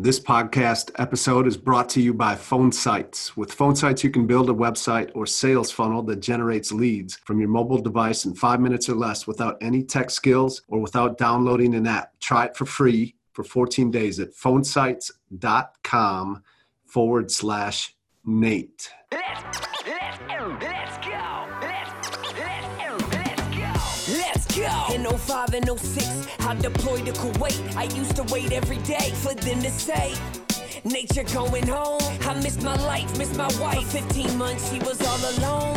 This podcast episode is brought to you by Phone Sites. With Phone Sites, you can build a website or sales funnel that generates leads from your mobile device in five minutes or less without any tech skills or without downloading an app. Try it for free for 14 days at phonesites.com forward slash Nate. Let's, let's, let's go. 05 and 06, I deployed to Kuwait. I used to wait every day for them to say, Nature going home. I missed my life, missed my wife. 15 months, she was all alone.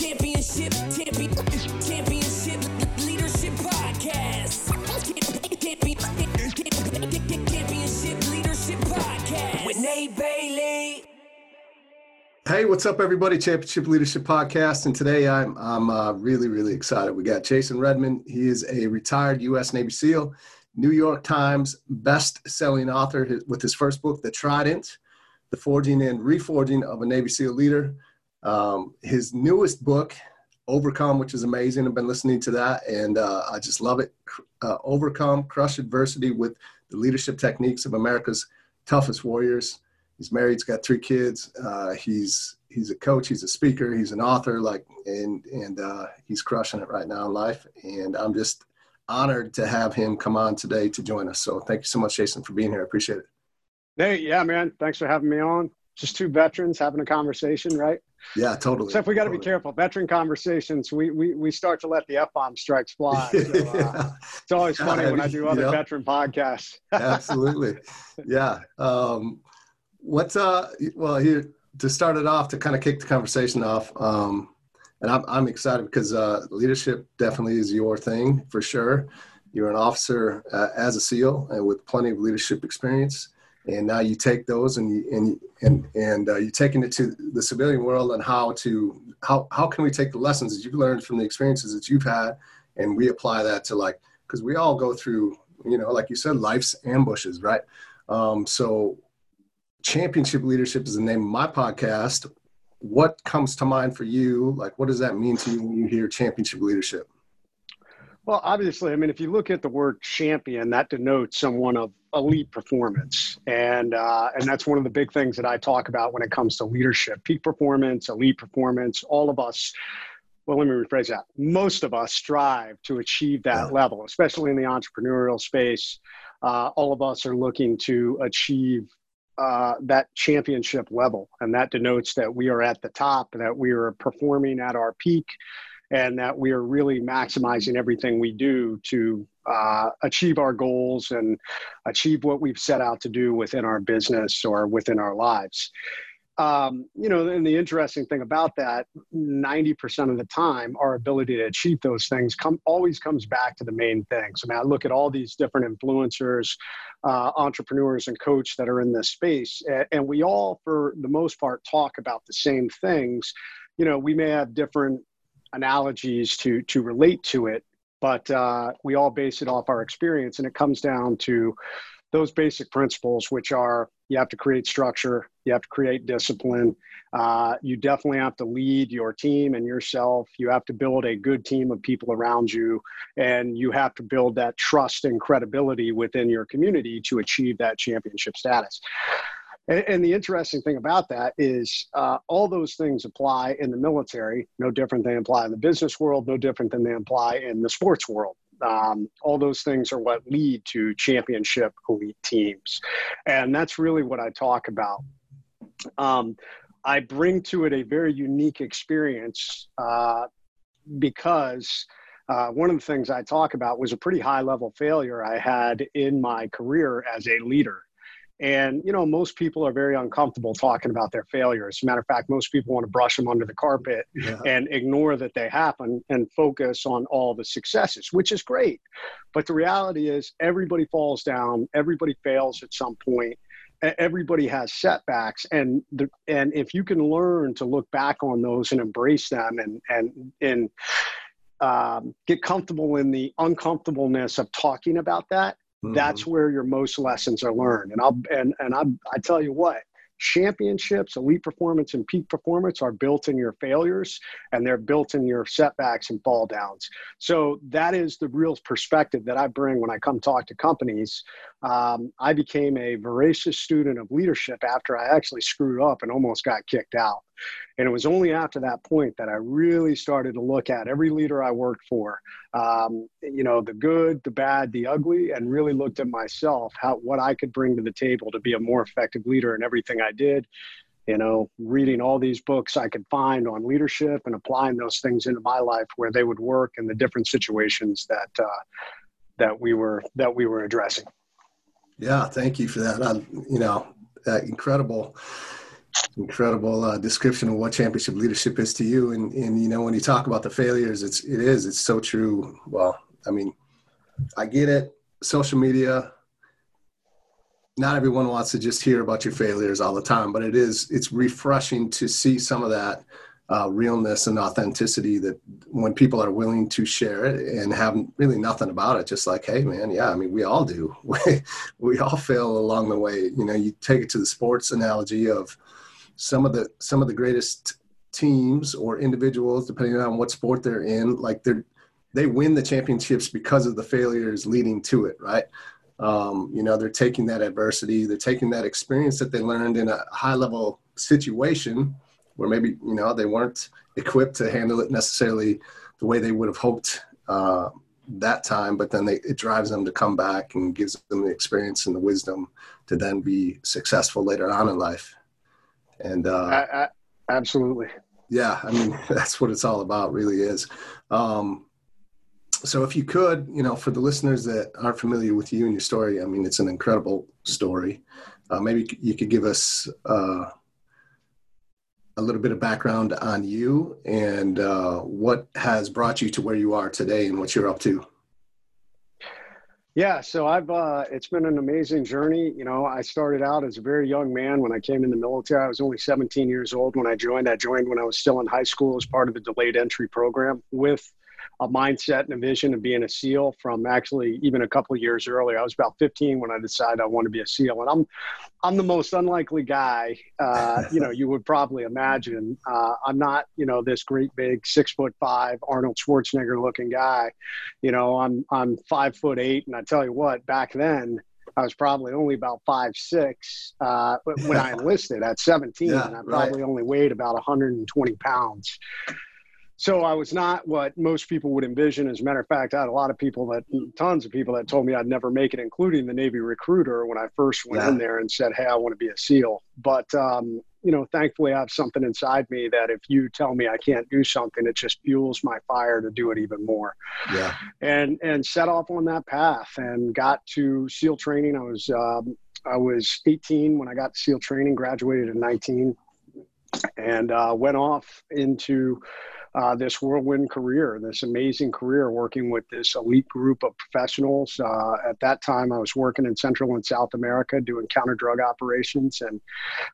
Championship, championship, champion, championship Leadership Podcast. Championship Leadership Podcast with Nate Bailey. Hey, what's up, everybody? Championship Leadership Podcast, and today I'm I'm uh, really really excited. We got Jason Redman. He is a retired U.S. Navy SEAL, New York Times best-selling author with his first book, The Trident: The Forging and Reforging of a Navy SEAL Leader. Um, his newest book, Overcome, which is amazing. I've been listening to that, and uh, I just love it. Uh, Overcome, crush adversity with the leadership techniques of America's toughest warriors he's married he's got three kids uh, he's he's a coach he's a speaker he's an author like and and uh, he's crushing it right now in life and i'm just honored to have him come on today to join us so thank you so much jason for being here i appreciate it Hey, yeah, man. Thanks for having me on. Just two veterans having a conversation, right? yeah totally Except we got to be careful. Veteran conversations, we, we, we start to let the F bomb strikes fly. So, uh, yeah, it's always funny when I do other veteran podcasts. absolutely yeah um, what's uh well here to start it off to kind of kick the conversation off um, and I'm, I'm excited because uh, leadership definitely is your thing for sure you're an officer uh, as a seal and with plenty of leadership experience and now you take those and you, and and and uh, you're taking it to the civilian world and how to how how can we take the lessons that you've learned from the experiences that you've had and we apply that to like because we all go through you know like you said life's ambushes right? Um, so championship leadership is the name of my podcast. What comes to mind for you? Like what does that mean to you when you hear championship leadership Well, obviously, I mean, if you look at the word champion, that denotes someone of elite performance, and uh, and that's one of the big things that I talk about when it comes to leadership: peak performance, elite performance. All of us. Well, let me rephrase that. Most of us strive to achieve that level, especially in the entrepreneurial space. Uh, all of us are looking to achieve uh, that championship level, and that denotes that we are at the top, that we are performing at our peak, and that we are really maximizing everything we do to uh, achieve our goals and achieve what we've set out to do within our business or within our lives. Um, you know, and the interesting thing about that, 90% of the time, our ability to achieve those things come always comes back to the main things. I mean, I look at all these different influencers, uh, entrepreneurs, and coach that are in this space, and, and we all, for the most part, talk about the same things. You know, we may have different analogies to to relate to it but uh, we all base it off our experience and it comes down to those basic principles which are you have to create structure you have to create discipline uh, you definitely have to lead your team and yourself you have to build a good team of people around you and you have to build that trust and credibility within your community to achieve that championship status and, and the interesting thing about that is uh, all those things apply in the military, no different than they apply in the business world, no different than they apply in the sports world. Um, all those things are what lead to championship elite teams. And that's really what I talk about. Um, I bring to it a very unique experience uh, because uh, one of the things I talk about was a pretty high level failure I had in my career as a leader. And, you know, most people are very uncomfortable talking about their failures. As a matter of fact, most people want to brush them under the carpet yeah. and ignore that they happen and focus on all the successes, which is great. But the reality is, everybody falls down, everybody fails at some point everybody has setbacks and the, and if you can learn to look back on those and embrace them and and and um, get comfortable in the uncomfortableness of talking about that mm-hmm. that's where your most lessons are learned and i'll and and i i tell you what championships, elite performance, and peak performance are built in your failures and they're built in your setbacks and fall downs. So that is the real perspective that I bring when I come talk to companies. Um, I became a voracious student of leadership after I actually screwed up and almost got kicked out. And it was only after that point that I really started to look at every leader I worked for, um, you know, the good, the bad, the ugly, and really looked at myself, how what I could bring to the table to be a more effective leader in everything I did. You know, reading all these books I could find on leadership and applying those things into my life where they would work in the different situations that uh, that we were that we were addressing. Yeah, thank you for that. I'm, you know, that incredible incredible uh, description of what championship leadership is to you. And and you know when you talk about the failures it's it is it's so true. Well i mean i get it. Social media not everyone wants to just hear about your failures all the time but it is it's refreshing to see some of that uh, realness and authenticity that when people are willing to share it and have really nothing about it just like hey man yeah i mean we all do. We, we all fail along the way. You know you take it to the sports analogy of some of the some of the greatest teams or individuals, depending on what sport they're in, like they're they win the championships because of the failures leading to it, right? Um, you know, they're taking that adversity, they're taking that experience that they learned in a high level situation where maybe, you know, they weren't equipped to handle it necessarily the way they would have hoped uh, that time, but then they, it drives them to come back and gives them the experience and the wisdom to then be successful later on in life. And uh, I, I, absolutely. Yeah, I mean that's what it's all about. Really is. Um, so if you could, you know, for the listeners that aren't familiar with you and your story, I mean, it's an incredible story. Uh, maybe you could give us uh, a little bit of background on you and uh, what has brought you to where you are today and what you're up to. Yeah, so I've uh, it's been an amazing journey. You know, I started out as a very young man when I came in the military. I was only 17 years old when I joined. I joined when I was still in high school as part of the delayed entry program with a mindset and a vision of being a SEAL from actually even a couple of years earlier. I was about 15 when I decided I want to be a SEAL, and I'm I'm the most unlikely guy uh, you know you would probably imagine. Uh, I'm not you know this great big six foot five Arnold Schwarzenegger looking guy. You know I'm I'm five foot eight, and I tell you what, back then. I was probably only about five six uh, when I enlisted at 17, yeah, and I probably right. only weighed about 120 pounds so I was not what most people would envision. As a matter of fact, I had a lot of people that, tons of people that told me I'd never make it, including the Navy recruiter when I first went yeah. in there and said, "Hey, I want to be a SEAL." But um, you know, thankfully, I have something inside me that if you tell me I can't do something, it just fuels my fire to do it even more. Yeah. And and set off on that path and got to SEAL training. I was um, I was 18 when I got to SEAL training. Graduated at 19, and uh, went off into uh, this whirlwind career, this amazing career working with this elite group of professionals. Uh, at that time, I was working in Central and South America doing counter drug operations, and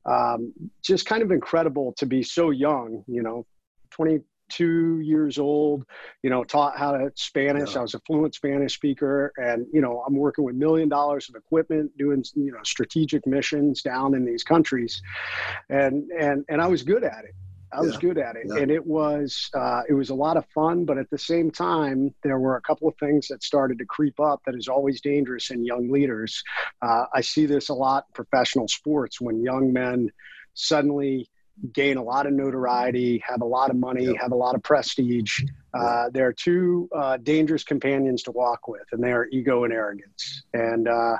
um, just kind of incredible to be so young. You know, 22 years old, you know, taught how to Spanish. Yeah. I was a fluent Spanish speaker and, you know, I'm working with million dollars of equipment, doing, you know, strategic missions down in these countries. And, and, and I was good at it. I was yeah. good at it, yeah. and it was uh, it was a lot of fun. But at the same time, there were a couple of things that started to creep up that is always dangerous in young leaders. Uh, I see this a lot in professional sports when young men suddenly gain a lot of notoriety, have a lot of money, have a lot of prestige. Uh, there are two uh, dangerous companions to walk with, and they are ego and arrogance. And uh,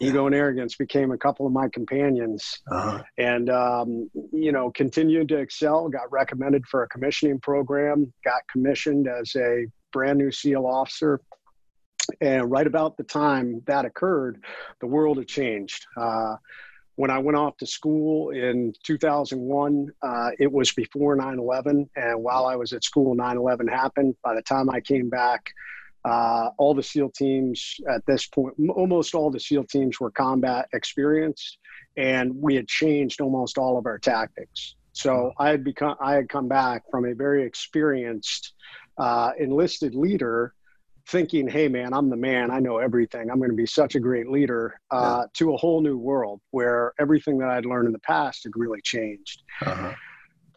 ego and arrogance became a couple of my companions, uh-huh. and um, you know continued to excel. Got recommended for a commissioning program. Got commissioned as a brand new SEAL officer. And right about the time that occurred, the world had changed. Uh, when I went off to school in 2001, uh, it was before 9 11. And while I was at school, 9 11 happened. By the time I came back, uh, all the SEAL teams at this point, almost all the SEAL teams were combat experienced, and we had changed almost all of our tactics. So I had become, I had come back from a very experienced uh, enlisted leader thinking, hey, man, I'm the man. I know everything. I'm going to be such a great leader uh, yeah. to a whole new world where everything that I'd learned in the past had really changed. Uh-huh.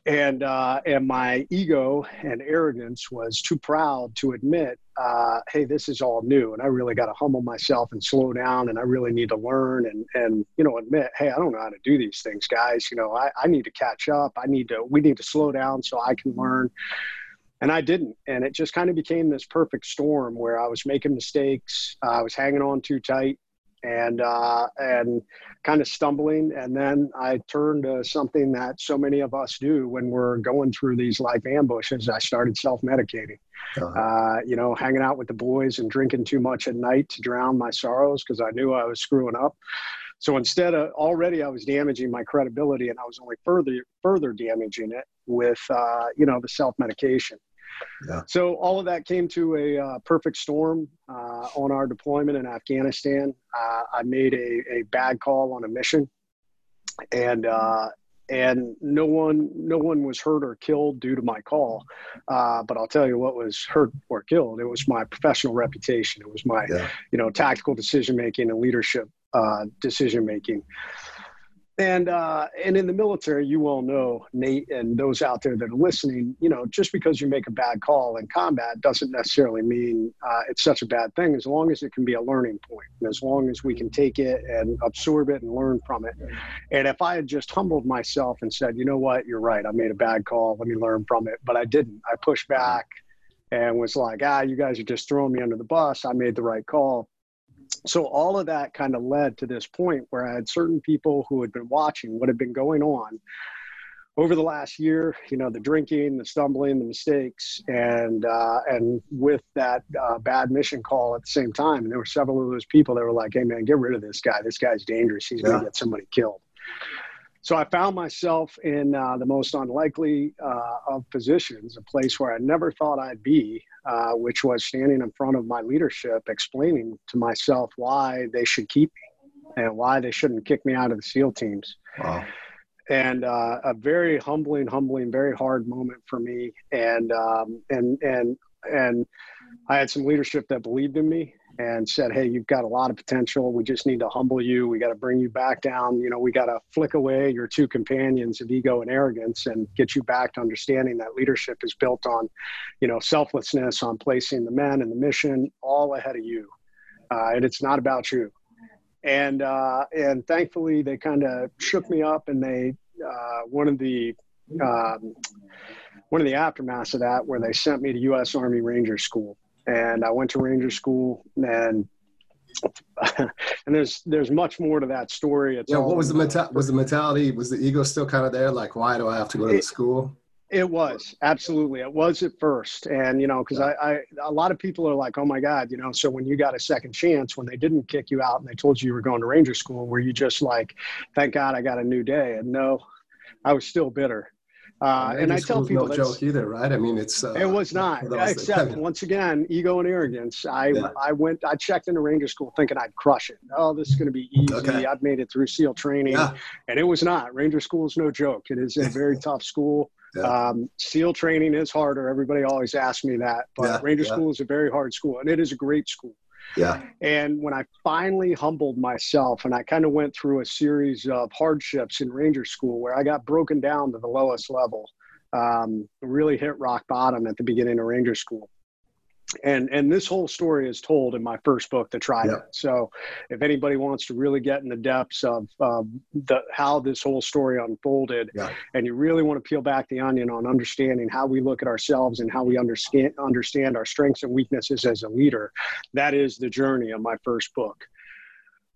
And, uh, and my ego and arrogance was too proud to admit, uh, hey, this is all new. And I really got to humble myself and slow down. And I really need to learn and, and, you know, admit, hey, I don't know how to do these things, guys. You know, I, I need to catch up. I need to, we need to slow down so I can learn and I didn't. And it just kind of became this perfect storm where I was making mistakes, uh, I was hanging on too tight, and uh, and kind of stumbling. And then I turned to something that so many of us do when we're going through these life ambushes. I started self-medicating. Uh-huh. Uh, you know, hanging out with the boys and drinking too much at night to drown my sorrows because I knew I was screwing up. So instead of already I was damaging my credibility and I was only further further damaging it with uh, you know the self medication. Yeah. So all of that came to a uh, perfect storm uh, on our deployment in Afghanistan. Uh, I made a, a bad call on a mission, and uh, and no one no one was hurt or killed due to my call. Uh, but I'll tell you what was hurt or killed. It was my professional reputation. It was my yeah. you know tactical decision making and leadership uh, decision making and uh, and in the military, you all know Nate and those out there that are listening. You know, just because you make a bad call in combat doesn't necessarily mean uh, it's such a bad thing. As long as it can be a learning point, and as long as we can take it and absorb it and learn from it. And if I had just humbled myself and said, you know what, you're right, I made a bad call. Let me learn from it. But I didn't. I pushed back and was like, ah, you guys are just throwing me under the bus. I made the right call so all of that kind of led to this point where I had certain people who had been watching what had been going on over the last year. You know, the drinking, the stumbling, the mistakes, and uh, and with that uh, bad mission call at the same time. And there were several of those people that were like, "Hey, man, get rid of this guy. This guy's dangerous. He's yeah. going to get somebody killed." So I found myself in uh, the most unlikely uh, of positions, a place where I never thought I'd be, uh, which was standing in front of my leadership, explaining to myself why they should keep me and why they shouldn't kick me out of the SEAL teams. Wow. And uh, a very humbling, humbling, very hard moment for me. And um, and and and I had some leadership that believed in me and said, Hey, you've got a lot of potential. We just need to humble you. We got to bring you back down. You know, we got to flick away your two companions of ego and arrogance and get you back to understanding that leadership is built on, you know, selflessness, on placing the men and the mission all ahead of you. Uh, and it's not about you. And, uh, and thankfully they kind of shook me up and they, uh, one of the, um, one of the aftermaths of that where they sent me to U.S. Army Ranger School and I went to Ranger School and and there's there's much more to that story. It's yeah, what was the meta- was the mentality? Was the ego still kind of there? Like, why do I have to go to it, school? It was absolutely. It was at first, and you know, because yeah. I, I a lot of people are like, oh my god, you know. So when you got a second chance, when they didn't kick you out and they told you you were going to Ranger School, were you just like, thank God I got a new day? And no, I was still bitter. Uh, and I tell people no joke either, right? I mean, it's uh, it was not. Except once again, ego and arrogance. I yeah. I went. I checked into Ranger School thinking I'd crush it. Oh, this is going to be easy. Okay. I've made it through SEAL training, yeah. and it was not. Ranger School is no joke. It is a very tough school. Yeah. Um, SEAL training is harder. Everybody always asks me that, but Ranger School is a very hard school, and it is a great school. Yeah. And when I finally humbled myself and I kind of went through a series of hardships in Ranger School where I got broken down to the lowest level, um, really hit rock bottom at the beginning of Ranger School. And and this whole story is told in my first book the trident yep. so if anybody wants to really get in the depths of um, the how this whole story unfolded yeah. and you really want to peel back the onion on understanding how we look at ourselves and how we understand understand our strengths and weaknesses as a leader that is the journey of my first book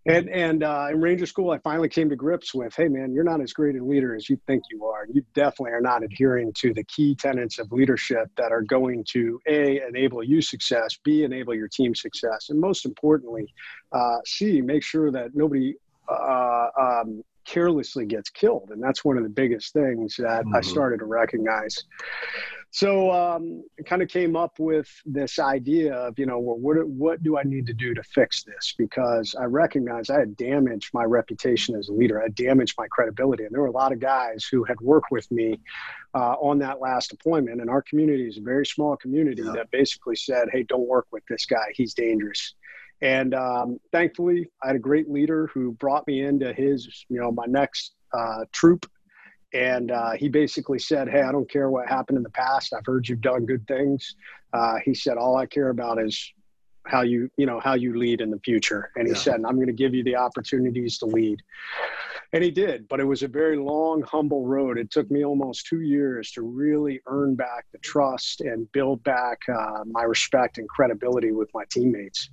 and and uh, in Ranger School, I finally came to grips with, hey man, you're not as great a leader as you think you are. You definitely are not adhering to the key tenets of leadership that are going to a enable you success, b enable your team success, and most importantly, uh, c make sure that nobody uh, um, carelessly gets killed. And that's one of the biggest things that mm-hmm. I started to recognize. So um, I kind of came up with this idea of, you know, well, what, what do I need to do to fix this? Because I recognized I had damaged my reputation as a leader. I damaged my credibility. And there were a lot of guys who had worked with me uh, on that last deployment. And our community is a very small community yeah. that basically said, hey, don't work with this guy. He's dangerous. And um, thankfully, I had a great leader who brought me into his, you know, my next uh, troop and uh, he basically said, "Hey, I don't care what happened in the past. I've heard you've done good things." Uh, he said, "All I care about is how you, you know, how you lead in the future." And he yeah. said, "I'm going to give you the opportunities to lead." And he did, but it was a very long, humble road. It took me almost two years to really earn back the trust and build back uh, my respect and credibility with my teammates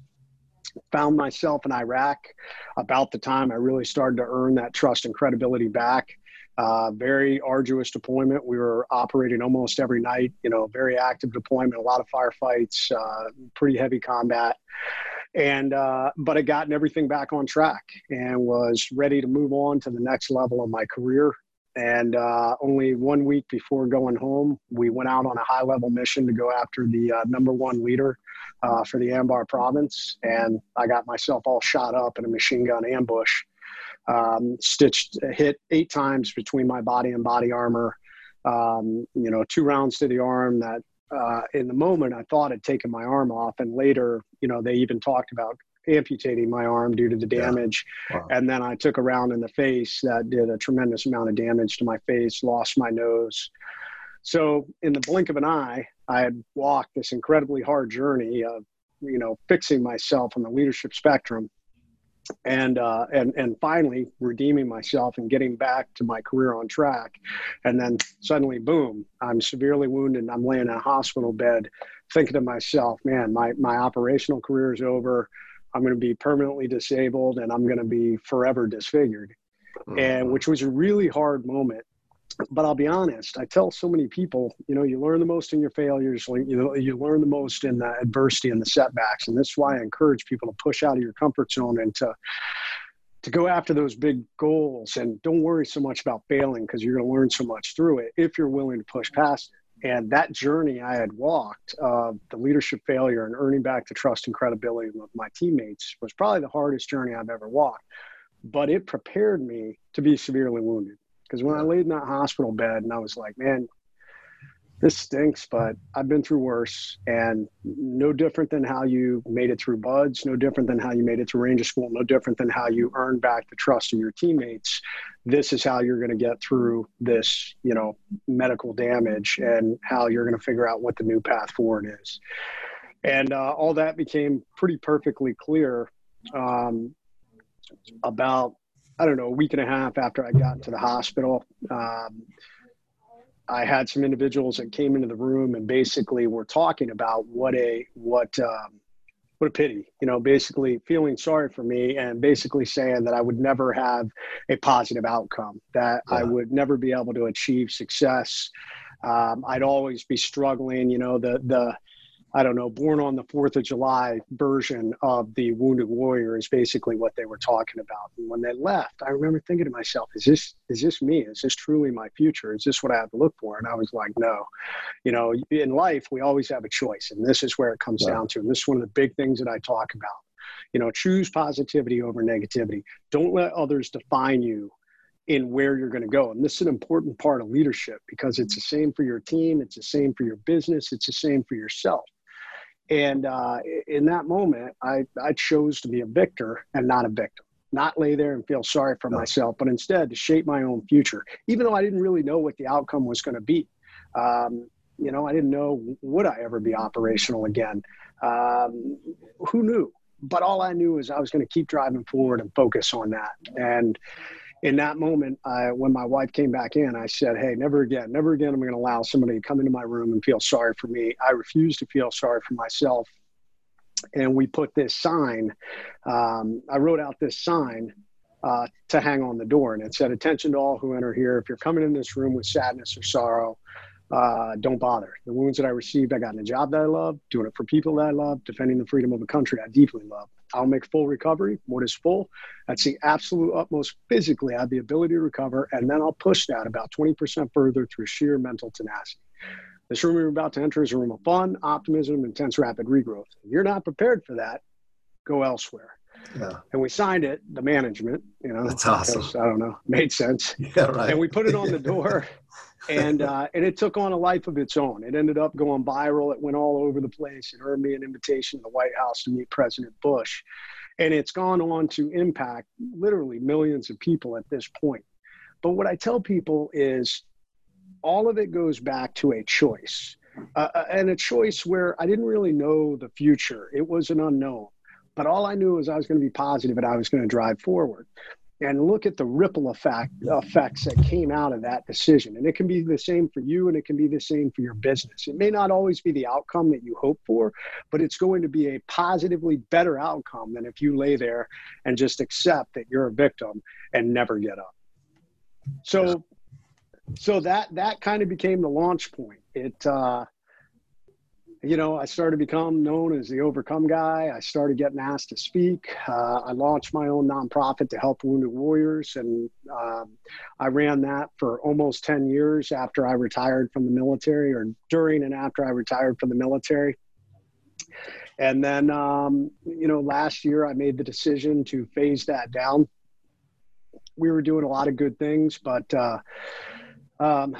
found myself in Iraq about the time I really started to earn that trust and credibility back. Uh, very arduous deployment. We were operating almost every night, you know, very active deployment, a lot of firefights, uh, pretty heavy combat. And, uh, but I gotten everything back on track and was ready to move on to the next level of my career. And uh, only one week before going home, we went out on a high level mission to go after the uh, number one leader uh, for the Anbar province. And I got myself all shot up in a machine gun ambush um, stitched, hit eight times between my body and body armor. Um, you know, two rounds to the arm that uh, in the moment I thought had taken my arm off. And later, you know, they even talked about amputating my arm due to the damage. Yeah. Wow. And then I took a round in the face that did a tremendous amount of damage to my face, lost my nose. So in the blink of an eye, I had walked this incredibly hard journey of, you know, fixing myself on the leadership spectrum and uh, and and finally redeeming myself and getting back to my career on track, and then suddenly, boom! I'm severely wounded. and I'm laying in a hospital bed, thinking to myself, "Man, my my operational career is over. I'm going to be permanently disabled, and I'm going to be forever disfigured." Mm-hmm. And which was a really hard moment but I'll be honest, I tell so many people, you know, you learn the most in your failures, you you learn the most in the adversity and the setbacks. And that's why I encourage people to push out of your comfort zone and to to go after those big goals and don't worry so much about failing because you're going to learn so much through it if you're willing to push past it. And that journey I had walked, uh, the leadership failure and earning back the trust and credibility of my teammates was probably the hardest journey I've ever walked. But it prepared me to be severely wounded because when I laid in that hospital bed and I was like, man, this stinks, but I've been through worse. And no different than how you made it through BUD/S, no different than how you made it through Ranger School, no different than how you earned back the trust of your teammates. This is how you're going to get through this, you know, medical damage and how you're going to figure out what the new path forward is. And uh, all that became pretty perfectly clear um, about I don't know, a week and a half after I got into the hospital. Um, I had some individuals that came into the room and basically were talking about what a what um, what a pity, you know, basically feeling sorry for me and basically saying that I would never have a positive outcome, that yeah. I would never be able to achieve success. Um, I'd always be struggling, you know, the the I don't know, born on the 4th of July version of the Wounded Warrior is basically what they were talking about. And when they left, I remember thinking to myself, is this, is this me? Is this truly my future? Is this what I have to look for? And I was like, no. You know, in life, we always have a choice. And this is where it comes down to. And this is one of the big things that I talk about. You know, choose positivity over negativity. Don't let others define you in where you're going to go. And this is an important part of leadership because it's the same for your team, it's the same for your business, it's the same for yourself. And uh, in that moment, I, I chose to be a victor and not a victim, not lay there and feel sorry for myself, but instead to shape my own future, even though I didn't really know what the outcome was going to be. Um, you know, I didn't know would I ever be operational again. Um, who knew? But all I knew is I was going to keep driving forward and focus on that. And in that moment, I, when my wife came back in, I said, Hey, never again, never again am I going to allow somebody to come into my room and feel sorry for me. I refuse to feel sorry for myself. And we put this sign, um, I wrote out this sign uh, to hang on the door. And it said, Attention to all who enter here. If you're coming in this room with sadness or sorrow, uh, don't bother. The wounds that I received, I got in a job that I love, doing it for people that I love, defending the freedom of a country I deeply love. I'll make full recovery. What is full? That's the absolute utmost physically. I have the ability to recover, and then I'll push that about 20% further through sheer mental tenacity. This room you're about to enter is a room of fun, optimism, intense, rapid regrowth. If you're not prepared for that, go elsewhere. Yeah. And we signed it, the management, you know. That's awesome. I don't know, made sense. Yeah, right. And we put it on the door. and uh, and it took on a life of its own. It ended up going viral. It went all over the place. It earned me an invitation to the White House to meet President Bush, and it's gone on to impact literally millions of people at this point. But what I tell people is, all of it goes back to a choice, uh, uh and a choice where I didn't really know the future. It was an unknown. But all I knew was I was going to be positive and I was going to drive forward and look at the ripple effect effects that came out of that decision. And it can be the same for you and it can be the same for your business. It may not always be the outcome that you hope for but it's going to be a positively better outcome than if you lay there and just accept that you're a victim and never get up. So so that that kind of became the launch point. It uh you know, I started to become known as the Overcome guy. I started getting asked to speak. Uh, I launched my own nonprofit to help wounded warriors, and um, I ran that for almost 10 years after I retired from the military, or during and after I retired from the military. And then, um, you know, last year I made the decision to phase that down. We were doing a lot of good things, but uh, um,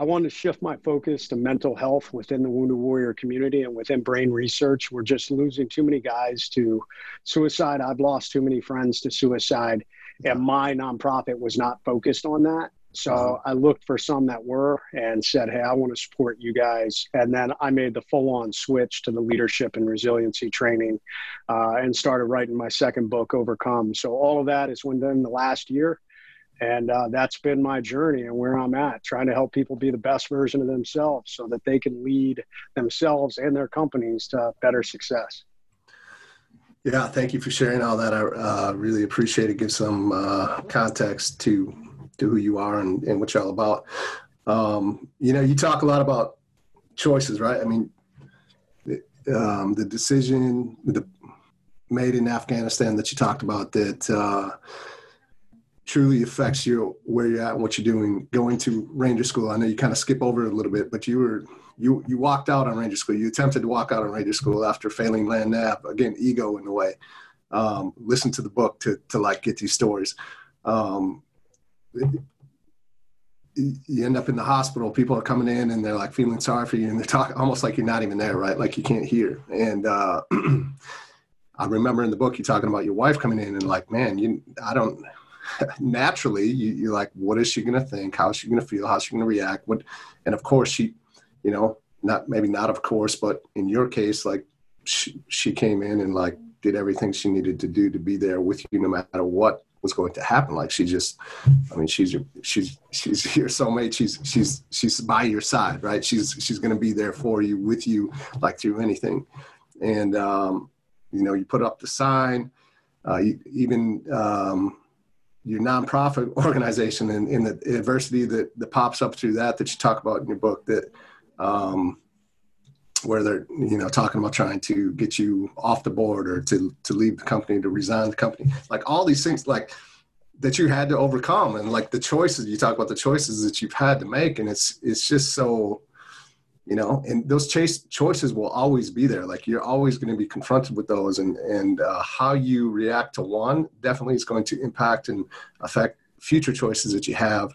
I wanted to shift my focus to mental health within the Wounded Warrior community and within brain research. We're just losing too many guys to suicide. I've lost too many friends to suicide, and my nonprofit was not focused on that. So uh-huh. I looked for some that were and said, Hey, I want to support you guys. And then I made the full on switch to the leadership and resiliency training uh, and started writing my second book, Overcome. So all of that is within the last year and uh, that's been my journey and where i'm at trying to help people be the best version of themselves so that they can lead themselves and their companies to better success. Yeah thank you for sharing all that. I uh, really appreciate it. Give some uh, context to to who you are and, and what you're all about. Um, you know you talk a lot about choices right? I mean um, the decision the made in afghanistan that you talked about that uh, truly affects you where you're at and what you're doing going to ranger school. I know you kind of skip over it a little bit but you were you you walked out on ranger school. You attempted to walk out on ranger school after failing land nav. Again ego in the way. Um, listen to the book to to like get these stories. Um, you end up in the hospital people are coming in and they're like feeling sorry for you and they're talking almost like you're not even there right? Like you can't hear. And uh, i remember in the book you talking about your wife coming in and like man you i don't naturally you, are like, what is she going to think? How's she going to feel? How's she going to react? What, and of course she, you know, not maybe not of course, but in your case, like she, she came in and like did everything she needed to do to be there with you no matter what was going to happen. Like she just, I mean, she's your, she's she's your soulmate. She's she's she's by your side, right? She's she's going to be there for you, with you, like through anything. And um, you know, you put up the sign. Uh, you, even um, your nonprofit organization and in the adversity that, that pops up through that that you talk about in your book that um, where they're you know talking about trying to get you off the board or to to leave the company to resign the company. Like all these things like that you had to overcome and like the choices you talk about the choices that you've had to make and it's it's just so you know and those chase choices will always be there. Like you're always going to be confronted with those and and uh, how you react to one definitely is going to impact and affect future choices that you have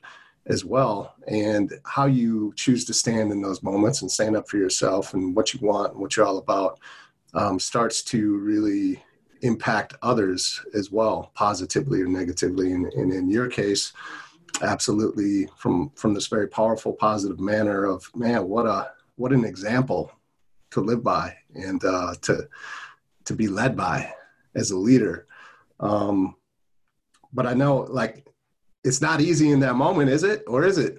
as well and how you choose to stand in those moments and stand up for yourself and what you want and what you're all about um, starts to really impact others as well positively or negatively. And, and in your case absolutely from from this very powerful positive manner of man what a what an example to live by and uh, to to be led by as a leader. Um, but I know like it's not easy in that moment, is it? Or is it?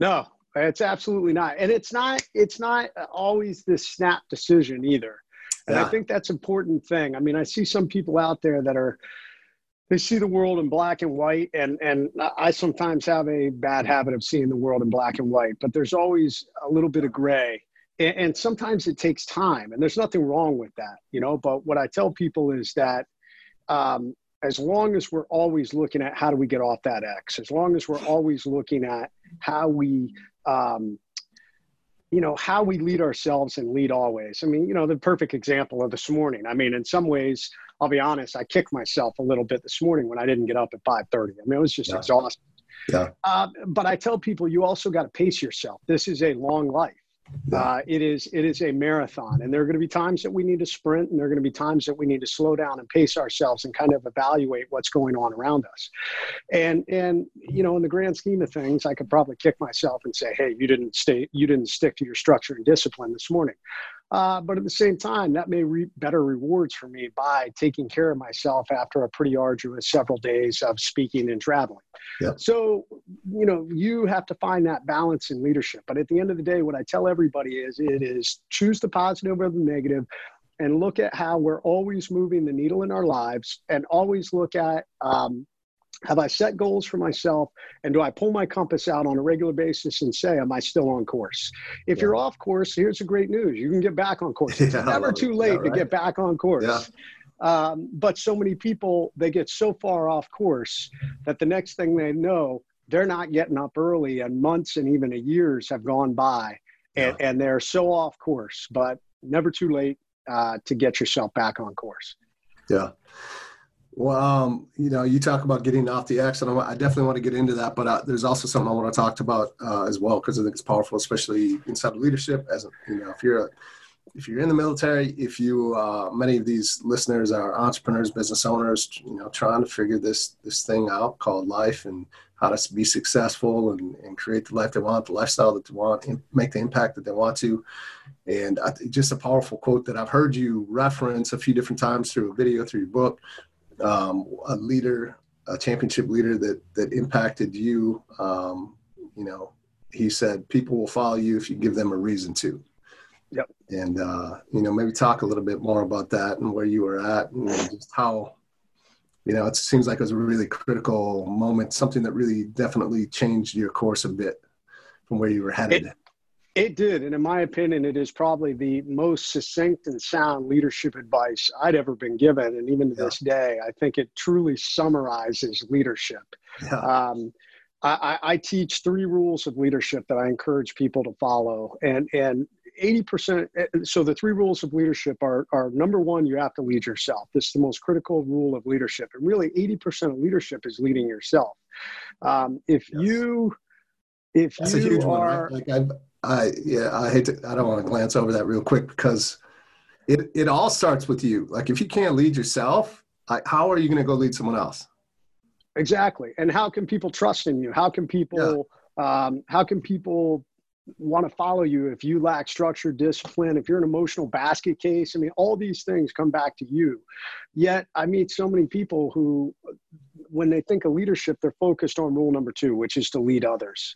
No, it's absolutely not. And it's not it's not always this snap decision either. And yeah. I think that's important thing. I mean, I see some people out there that are they see the world in black and white and and I sometimes have a bad habit of seeing the world in black and white, but there's always a little bit of gray. And, and sometimes it takes time and there's nothing wrong with that, you know, but what I tell people is that um, as long as we're always looking at how do we get off that X, as long as we're always looking at how we, um, you know, how we lead ourselves and lead always. I mean, you know, the perfect example of this morning. I mean, in some ways, I'll be honest, I kicked myself a little bit this morning when I didn't get up at 5:30. I mean, it was just yeah. exhausting. Yeah. Uh, but I tell people, you also got to pace yourself. This is a long life. Uh, it is it is a marathon, and there are going to be times that we need to sprint, and there are going to be times that we need to slow down and pace ourselves and kind of evaluate what's going on around us. And and you know, in the grand scheme of things, I could probably kick myself and say, "Hey, you didn't stay, you didn't stick to your structure and discipline this morning." Uh, but at the same time, that may reap better rewards for me by taking care of myself after a pretty arduous several days of speaking and traveling. Yeah. So, you know, you have to find that balance in leadership. But at the end of the day, what I tell everybody is it is choose the positive over the negative and look at how we're always moving the needle in our lives and always look at um, have I set goals for myself? And do I pull my compass out on a regular basis and say, am I still on course? If yeah. you're off course, here's the great news. You can get back on course. It's yeah, never too late right? to get back on course. Yeah. Um, but so many people, they get so far off course that the next thing they know, they're not getting up early and months and even years have gone by and, and they're so off course, but never too late uh, to get yourself back on course. Yeah. Well, um, you know, you talk about getting off the and I definitely want to get into that. But uh, there's also something I want to talk about uh, as well because I think it's powerful, especially inside of leadership. As you know, if you're a, if you're in the military, if you uh, many of these listeners are entrepreneurs, business owners, you know, trying to figure this this thing out called life and how to be successful and, and create the life they want, the lifestyle that they want, and make the impact that they want to. And I, just a powerful quote that I've heard you reference a few different times through a video, through your book um, a leader, a championship leader that that impacted you. Um, you know, he said people will follow you if you give them a reason to. Yep. And uh, you know, maybe talk a little bit more about that and where you were at and just how. You know, it seems like it was a really critical moment, something that really definitely changed your course a bit from where you were headed. It, it did. And in my opinion, it is probably the most succinct and sound leadership advice I'd ever been given. And even to yeah. this day, I think it truly summarizes leadership. Yeah. Um, I, I, teach three rules of leadership that I encourage people to follow. And, and 80%, eh, so the three rules of leadership are, are number one, you have to lead yourself. This is the most critical rule of leadership. And really, 80% of leadership is leading yourself. Um, if yes. you, if That's you are, one, right? like I yeah, I hate to. I don't want to glance over that real quick because it it all starts with you. Like if you can't lead yourself, I, how are you going to go lead someone else? Exactly. And how can people trust in you? How can people yeah. um, how can people want to follow you if you lack structure, discipline, if you're an emotional basket case? I mean, all these things come back to you. Yet I meet so many people who when they think of leadership, they're focused on rule number two, which is to lead others.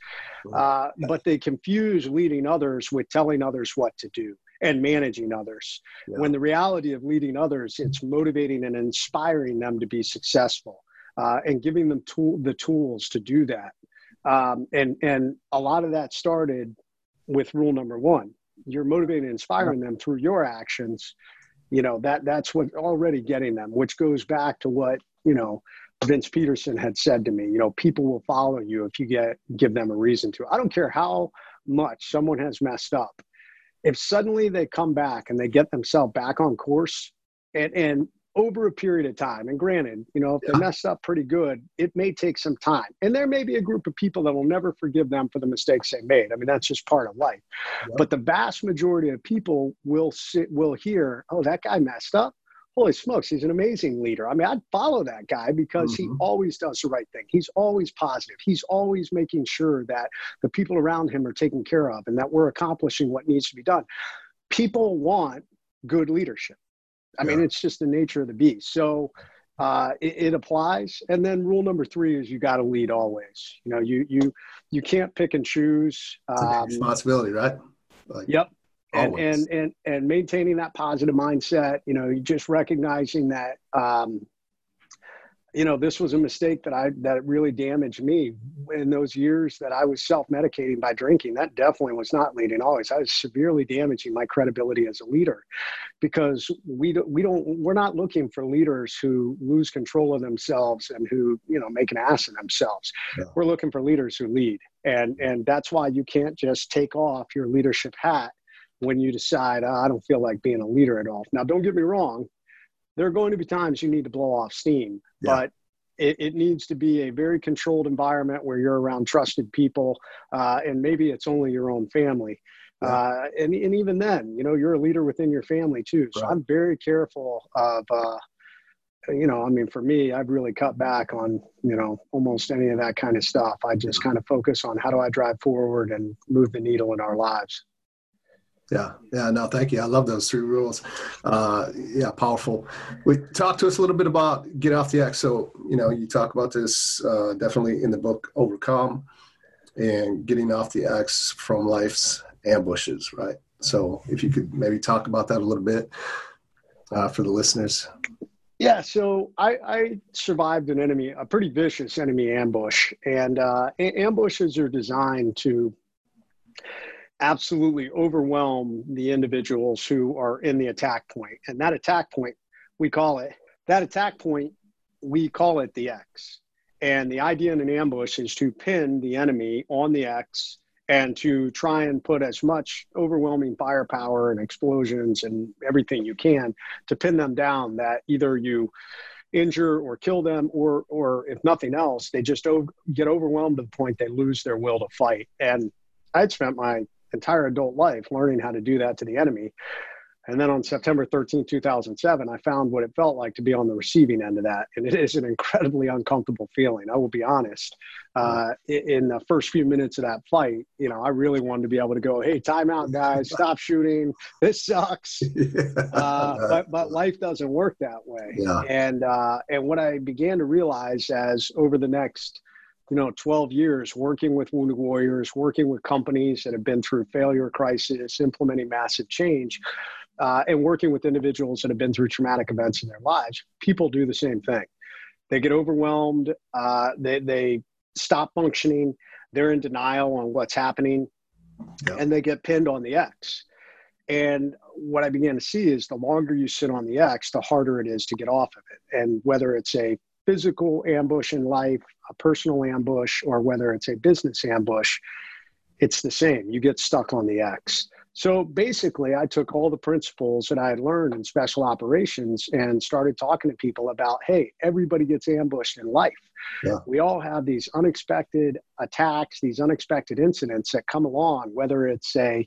Uh, but they confuse leading others with telling others what to do and managing others. Yeah. When the reality of leading others, it's motivating and inspiring them to be successful uh, and giving them tool, the tools to do that. Um, and and a lot of that started with rule number one. You're motivating and inspiring them through your actions. You know that that's what already getting them, which goes back to what you know Vince Peterson had said to me, you know, people will follow you if you get give them a reason to. I don't care how much someone has messed up. If suddenly they come back and they get themselves back on course and and over a period of time, and granted, you know, if they messed up pretty good, it may take some time. And there may be a group of people that will never forgive them for the mistakes they made. I mean, that's just part of life. But the vast majority of people will sit will hear, oh, that guy messed up holy smokes, he's an amazing leader. I mean, I'd follow that guy because mm-hmm. he always does the right thing. He's always positive. He's always making sure that the people around him are taken care of and that we're accomplishing what needs to be done. People want good leadership. I yeah. mean, it's just the nature of the beast. So uh, it, it, applies. And then rule number three is you got to lead always. You know, you you you can't pick and choose. Um, responsibility, right? Like, yep. And, and and and maintaining that positive mindset. You know, just recognizing that um, you know this was a mistake that i that really damaged me in those years that i was self-medicating by drinking that definitely was not leading always i was severely damaging my credibility as a leader because we don't we don't we're not looking for leaders who lose control of themselves and who you know make an ass of themselves yeah. we're looking for leaders who lead and and that's why you can't just take off your leadership hat when you decide oh, i don't feel like being a leader at all now don't get me wrong there are going to be times you need to blow off steam, yeah. but it, it, needs to be a very controlled environment where you're around trusted people, uh, and maybe it's only your own family. Yeah. Uh, and, and even then, you know, you're a leader within your family too. So right. I'm very careful of, uh, you know, I mean, for me, I've really cut back on, you know, almost any of that kind of stuff. I just kind of focus on how do I drive forward and move the needle in our lives. Yeah, yeah, no, thank you. I love those three rules. Uh, yeah, powerful. We talk to us a little bit about get off the X. So, you know, you talk about this uh, definitely in the book Overcome and getting off the X from life's ambushes, right? So, if you could maybe talk about that a little bit uh, for the listeners. Yeah, so I, I, survived an enemy, a pretty vicious enemy ambush, and uh, ambushes are designed to absolutely overwhelm the individuals who are in the attack point. And that attack point, we call it, that attack point, we call it the X. And the idea in an ambush is to pin the enemy on the X and to try and put as much overwhelming firepower and explosions and everything you can to pin them down that either you injure or kill them or or if nothing else they just get overwhelmed to the point they lose their will to fight and i'd spent my entire adult life learning how to do that to the enemy. And then on September 13, 2007, I found what it felt like to be on the receiving end of that. And it is an incredibly uncomfortable feeling. I will be honest. Uh, in the first few minutes of that fight, you know, I really wanted to be able to go, hey, timeout, guys, stop shooting. This sucks. Uh, but, but life doesn't work that way. Yeah. And, uh, and what I began to realize as over the next – you know 12 years working with wounded warriors working with companies that have been through failure crisis implementing massive change uh, and working with individuals that have been through traumatic events in their lives people do the same thing. They get overwhelmed uh, they, they stop functioning they're in denial on what's happening yep. and they get pinned on the x. And what i began to see is the longer you sit on the x the harder it is to get off of it. And whether it's a physical ambush in life, a personal ambush, or whether it's a business ambush, it's the same. You get stuck on the X. So basically, I took all the principles that I had learned in special operations and started talking to people about hey, everybody gets ambushed in life. Yeah. We all have these unexpected attacks, these unexpected incidents that come along, whether it's a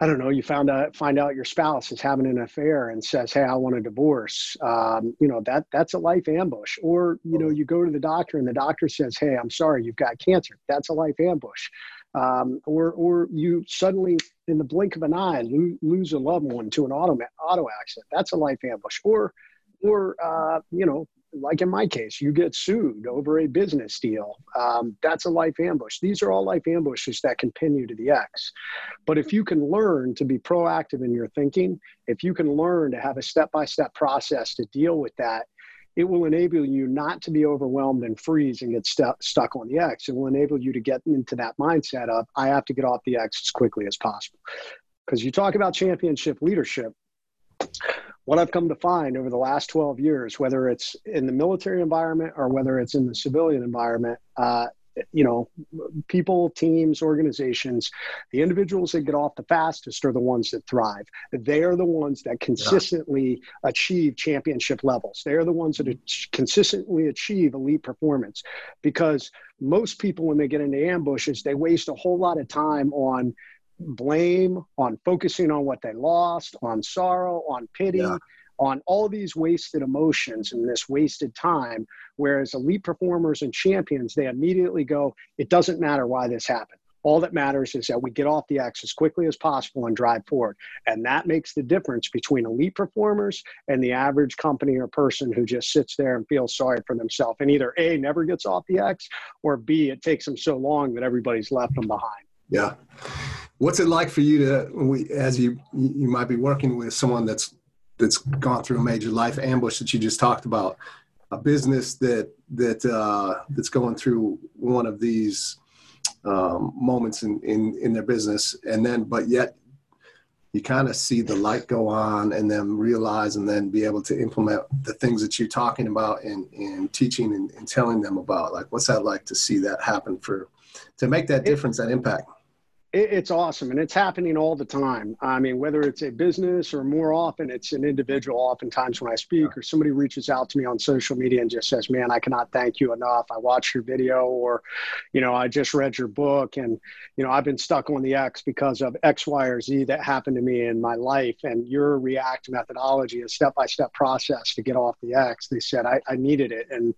I don't know, you found out find out your spouse is having an affair and says, "Hey, I want a divorce." Um, you know that that's a life ambush. Or you know, you go to the doctor and the doctor says, "Hey, I'm sorry, you've got cancer." That's a life ambush. Um, or or you suddenly, in the blink of an eye, lo- lose a loved one to an auto auto accident. That's a life ambush. Or or uh, you know, like in my case, you get sued over a business deal. Um, that's a life ambush. These are all life ambushes that can pin you to the X. But if you can learn to be proactive in your thinking, if you can learn to have a step by step process to deal with that, it will enable you not to be overwhelmed and freeze and get st- stuck on the X. It will enable you to get into that mindset of, I have to get off the X as quickly as possible. Because you talk about championship leadership what I've come to find over the last 12 years, whether it's in the military environment or whether it's in the civilian environment, uh, you know, people, teams, organizations, the individuals that get off the fastest are the ones that thrive. They are the ones that consistently yeah. achieve championship levels. They are the ones that consistently achieve elite performance because most people, when they get into ambushes, they waste a whole lot of time on blame, on focusing on what they lost, on sorrow, on pity, yeah. on all these wasted emotions and this wasted time. Whereas elite performers and champions, they immediately go, it doesn't matter why this happened. All that matters is that we get off the X as quickly as possible and drive forward. And that makes the difference between elite performers and the average company or person who just sits there and feels sorry for themselves. And either A, never gets off the X, or B, it takes them so long that everybody's left them behind. Yeah. What's it like for you to, we, as you you might be working with someone that's that's gone through a major life ambush that you just talked about, a business that that uh, that's going through one of these um, moments in, in in their business, and then but yet you kind of see the light go on and then realize and then be able to implement the things that you're talking about and, and teaching and, and telling them about. Like what's that like to see that happen for to make that difference that impact it's awesome and it's happening all the time. I mean whether it's a business or more often it's an individual oftentimes when i speak or somebody reaches out to me on social media and just says man i cannot thank you enough. I watched your video or you know i just read your book and you know i've been stuck on the x because of x y or z that happened to me in my life and your react methodology a step-by-step process to get off the x they said I, I needed it and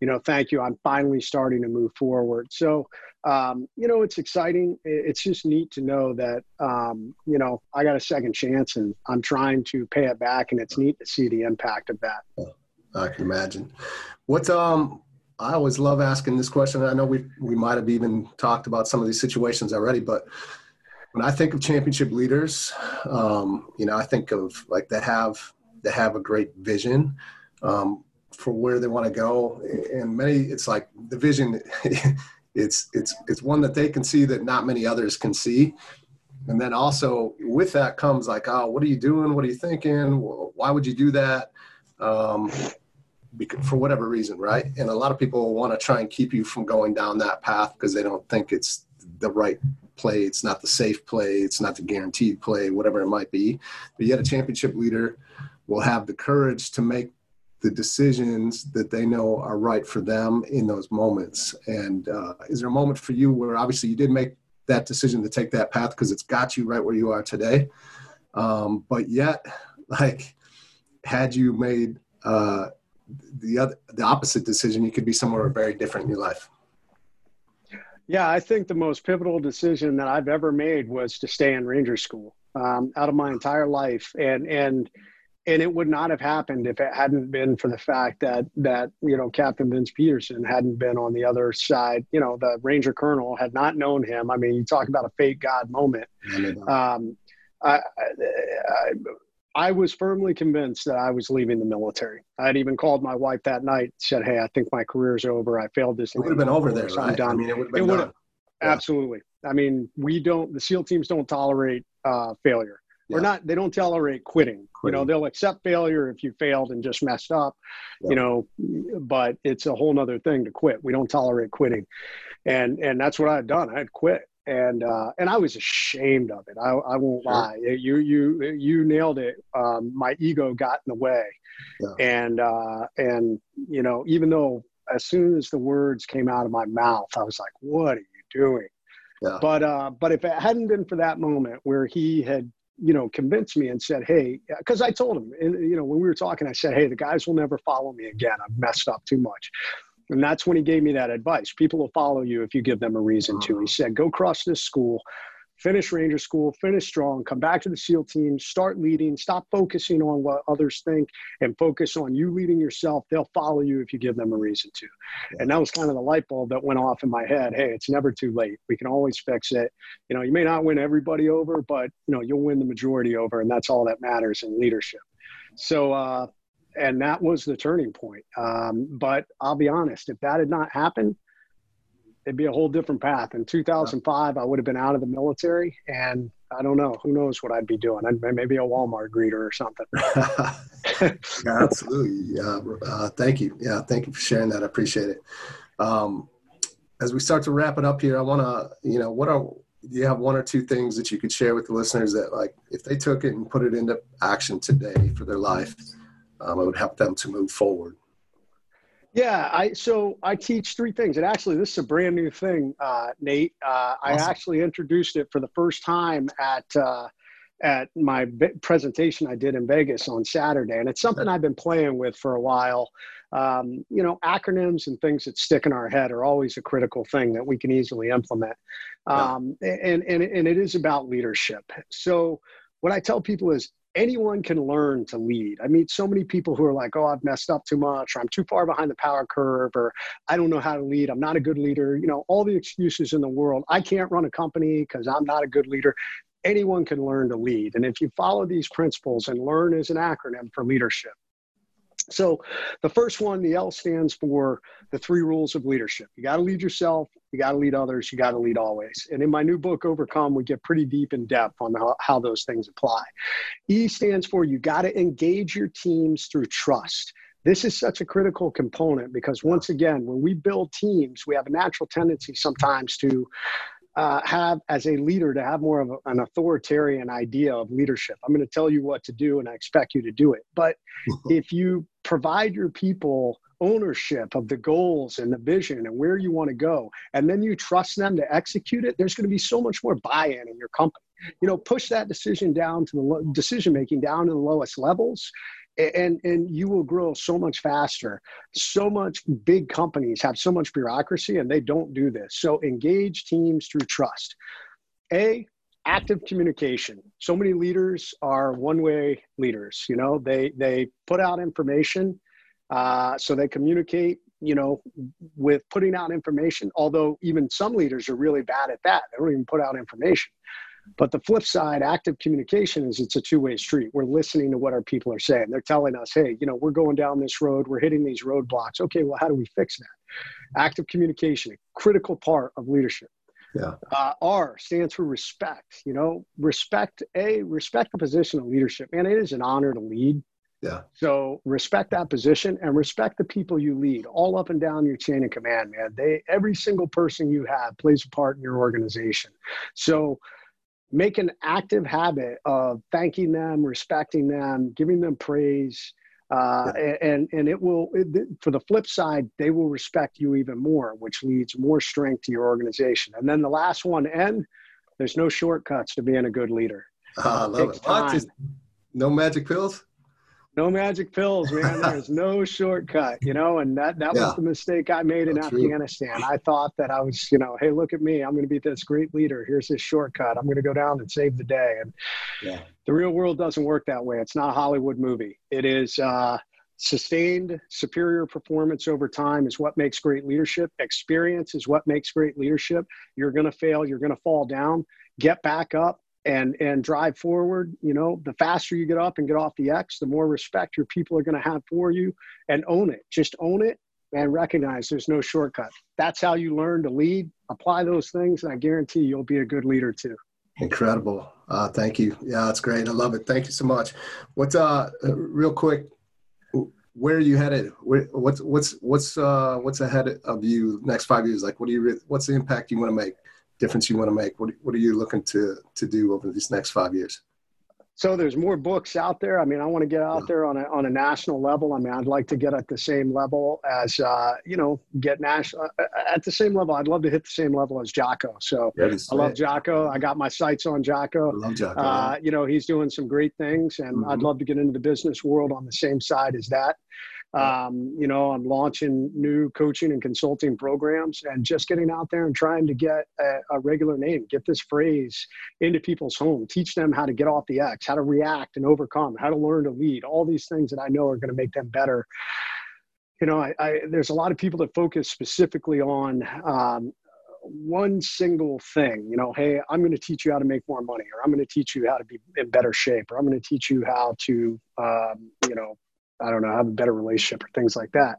you know thank you. I'm finally starting to move forward. So um, you know, it's exciting. It's just neat to know that, um, you know, I got a second chance and I'm trying to pay it back. And it's neat to see the impact of that. I can imagine. What's, um, I always love asking this question. I know we, we might have even talked about some of these situations already, but when I think of championship leaders, um, you know, I think of like they have, they have a great vision. Um, for where they want to go and many it's like the vision it's it's it's one that they can see that not many others can see. And then also with that comes like oh what are you doing? What are you thinking? Why would you do that? Um, for whatever reason right? And a lot of people want to try and keep you from going down that path because they don't think it's the right play. It's not the safe play. It's not the guaranteed play whatever it might be. But yet a championship leader will have the courage to make the decisions that they know are right for them in those moments. And uh, is there a moment for you where obviously you did make that decision to take that path because it's got you right where you are today? Um, but yet, like, had you made uh, the other the opposite decision, you could be somewhere very different in your life. Yeah, I think the most pivotal decision that I've ever made was to stay in Ranger School um, out of my entire life, and and and it would not have happened if it hadn't been for the fact that that you know Captain Vince Peterson hadn't been on the other side. You know, the Ranger Colonel had not known him. I mean, you talk about a fate God moment. Um, I, I, I, was firmly convinced that I was leaving the military. I had even called my wife that night, said, "Hey, I think my career's over. I failed this." It would have been over there, right? I'm done. I mean, it would have been. It would have. Absolutely. I mean, we don't. The SEAL teams don't tolerate uh, failure yeah. or not they don't tolerate quitting. quitting. you know they'll accept failure if you failed and just messed up yeah. you know but it's a whole nother thing to quit we don't tolerate quitting and and that's what i had done i had quit and uh, and I was ashamed of it. I, I won't sure. lie. You you you nailed it. Um, my ego got in the way, yeah. and uh, and you know even though as soon as the words came out of my mouth, I was like, "What are you doing?" Yeah. But uh, but if it hadn't been for that moment where he had you know, convinced me and said, "Hey," because I told him, you know, when we were talking, I said, "Hey, the guys will never follow me again. I've messed up too much." And that's when he gave me that advice. People will follow you if you give them a reason to. He said, "Go cross this school, finish Ranger School, finish strong, come back to the SEAL team, start leading, stop focusing on what others think, and focus on you leading yourself. They'll follow you if you give them a reason to. And that was kind of the light bulb that went off in my head. Hey, it's never too late. We can always fix it. You know, you may not win everybody over, but you know, you'll win the majority over, and that's all that matters in leadership. So, uh, and that was the turning point. Um, but I'll be honest, if that had not happened, it'd be a whole different path. In 2005, I would have been out of the military, and I don't know. Who knows what I'd be doing? I'd maybe a Walmart greeter or something. yeah, absolutely. Yeah. Uh, thank you. Yeah. Thank you for sharing that. I appreciate it. Um, as we start to wrap it up here, I want to, you know, what are, do you have one or two things that you could share with the listeners that like, if they took it and put it into action today for their life, um, it would help them to move forward? Yeah, I so I teach three things, and actually, this is a brand new thing, uh, Nate. Uh, awesome. I actually introduced it for the first time at uh, at my presentation I did in Vegas on Saturday, and it's something I've been playing with for a while. um, you know, acronyms and things that stick in our head are always a critical thing that we can easily implement. Um, yeah. and, and, and it is about leadership. So what I tell people is anyone can learn to lead. I meet so many people who are like, oh, I've messed up too much, or I'm too far behind the power curve, or I don't know how to lead. I'm not a good leader. You know, all the excuses in the world. I can't run a company because I'm not a good leader. Anyone can learn to lead. And if you follow these principles and learn is an acronym for leadership, so the first one, the L stands for the three rules of leadership. You got to lead yourself, you got to lead others, you got to lead always. And in my new book, Overcome, we get pretty deep in depth on how, how those things apply. E stands for you got to engage your teams through trust. This is such a critical component because once again, when we build teams, we have a natural tendency sometimes to uh, have as a leader to have more of a, an authoritarian idea of leadership. I'm going to tell you what to do and I expect you to do it. But if you provide your people ownership of the goals and the vision and where you want to go, and then you trust them to execute it, there's going to be so much more buy-in in your company. You know, push that decision down to the lo- decision making down to the lowest levels and and you will grow so much faster. So much big companies have so much bureaucracy and they don't do this. So engage teams through trust. A active communication. So many leaders are one way leaders you know they they put out information uh, so they communicate you know with putting out information although even some leaders are really bad at that. They don't even put out information but the flip side, active communication is it's a two way street. We're listening to what our people are saying. They're telling us, hey, you know, we're going down this road, we're hitting these roadblocks. Okay, well, how do we fix that? Active communication, a critical part of leadership. Yeah. Uh, R stands for respect. You know, respect, A, respect the position of leadership. Man, it is an honor to lead. Yeah. So respect that position and respect the people you lead all up and down your chain of command, man. They every single person you have plays a part in your organization. So make an active habit of thanking them, respecting them, giving them praise. Uh, yeah. and and it will it, for the flip side they will respect you even more which leads more strength to your organization and then the last one n there's no shortcuts to being a good leader uh, I love it. no magic pills no magic pills, man. There's no shortcut, you know, and that that yeah. was the mistake I made in That's Afghanistan. True. I thought that I was, you know, hey, look at me, I'm going to be this great leader. Here's this shortcut. I'm going to go down and save the day. And yeah. the real world doesn't work that way. It's not a Hollywood movie. It is uh, sustained superior performance over time is what makes great leadership. Experience is what makes great leadership. You're going to fail. You're going to fall down. Get back up and and drive forward you know the faster you get up and get off the x the more respect your people are going to have for you and own it. Just own it and recognize there's no shortcut. That's how you learn to lead. Apply those things and i guarantee you'll be a good leader too. Incredible. Uh, thank you. Yeah that's great i love it. Thank you so much. What's uh real quick where are you headed? Where, what's what's what's uh what's ahead of you next five years? Like what do you what's the impact you want to make difference you want to make? What, what are you looking to, to do over these next five years? So there's more books out there. I mean, I want to get out there on a, on a national level. I mean, I'd like to get at the same level as, uh, you know, get national uh, at the same level. I'd love to hit the same level as Jocko. So I love Jocko. I got my sights on Jocko. I love Jocko. Uh, you know, he's doing some great things and mm-hmm. I'd love to get into the business world on the same side as that. Um, you know, I'm launching new coaching and consulting programs and just getting out there and trying to get a, a, regular name, get this phrase into people's home, teach them how to get off the X, how to react and overcome, how to learn to lead, all these things that I know are going to make them better. You know, I, I, there's a lot of people that focus specifically on um, one single thing you know hey i'm going to teach you how to make more money or i'm going to teach you how to be in better shape or i'm going to teach you how to um, you know I don't know, have a better relationship or things like that.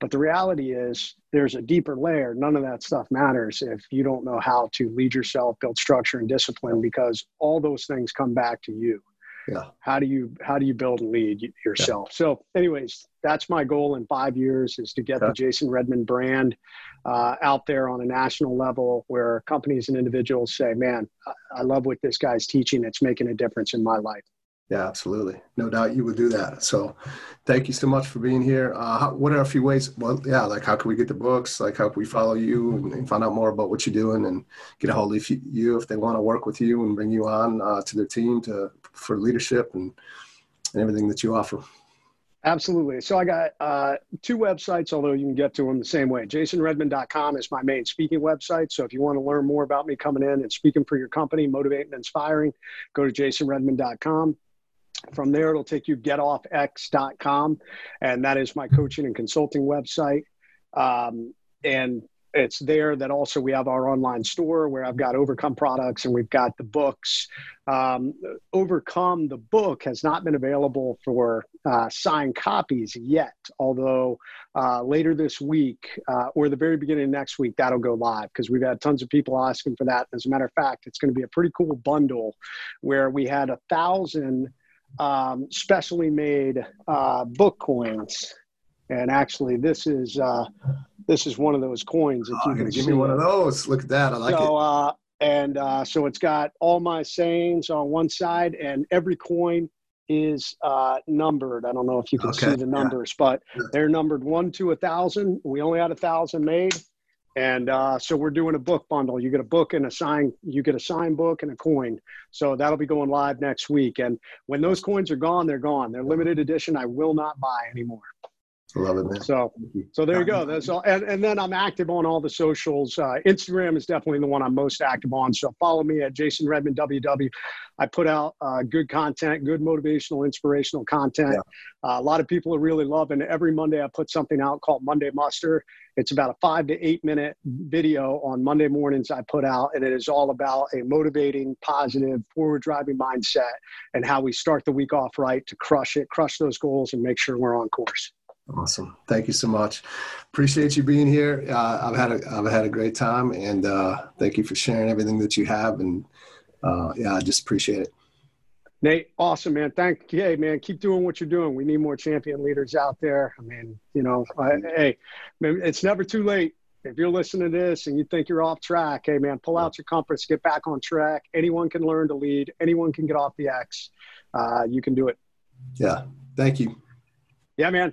But the reality is there's a deeper layer. None of that stuff matters if you don't know how to lead yourself, build structure and discipline because all those things come back to you. Yeah. How do you how do you build and lead yourself? Yeah. So anyways, that's my goal in 5 years is to get yeah. the Jason Redmond brand uh, out there on a national level where companies and individuals say, "Man, I love what this guy's teaching. It's making a difference in my life." Yeah, absolutely. No doubt you would do that. So thank you so much for being here. Uh, how, what are a few ways? Well, yeah, like how can we get the books? Like how can we follow you and, and find out more about what you're doing and get a hold of you if they want to work with you and bring you on uh, to their team to for leadership and, and everything that you offer? Absolutely. So I got uh, two websites, although you can get to them the same way. JasonRedmond.com is my main speaking website. So if you want to learn more about me coming in and speaking for your company, motivating and inspiring, go to JasonRedmond.com. From there, it'll take you getoffx.com, and that is my coaching and consulting website. Um, and it's there that also we have our online store where I've got Overcome products and we've got the books. Um, Overcome, the book, has not been available for uh, signed copies yet, although uh, later this week uh, or the very beginning of next week, that'll go live because we've had tons of people asking for that. As a matter of fact, it's going to be a pretty cool bundle where we had a thousand um, specially made uh, book coins. And actually, this is uh, this is one of those coins. If oh, you can give me one of those. Look at that. I like so, it. Uh, and uh, so it's got all my sayings on one side, and every coin is uh, numbered. I don't know if you can okay. see the numbers, yeah. but they're numbered one to a thousand. We only had a thousand made, and uh, so we're doing a book bundle. You get a book and a sign. You get a signed book and a coin. So that'll be going live next week. And when those coins are gone, they're gone. They're limited edition. I will not buy anymore. Love it, man. So, so there you go. That's all. And, and then I'm active on all the socials. Uh, Instagram is definitely the one I'm most active on. So follow me at Jason Redmond WW. I put out uh, good content, good motivational, inspirational content. Yeah. Uh, a lot of people are really loving. Every Monday, I put something out called Monday Muster. It's about a five to eight minute video on Monday mornings. I put out, and it is all about a motivating, positive, forward driving mindset and how we start the week off right to crush it, crush those goals, and make sure we're on course. Awesome. Thank you so much. Appreciate you being here. Uh, I've had a, I've had a great time and uh, thank you for sharing everything that you have. And uh, yeah, I just appreciate it. Nate, awesome, man. Thank you. Hey, man, keep doing what you're doing. We need more champion leaders out there. I mean, you know, I, hey, man, it's never too late. If you're listening to this and you think you're off track, hey, man, pull out your compass, get back on track. Anyone can learn to lead. Anyone can get off the X. Uh, you can do it. Yeah. Thank you. Yeah, man.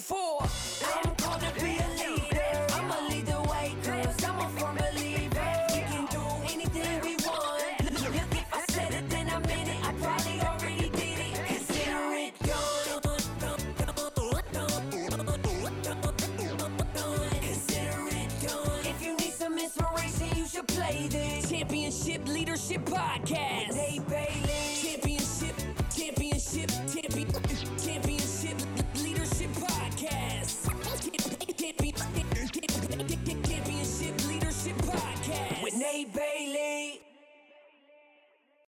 for. I'm gonna be a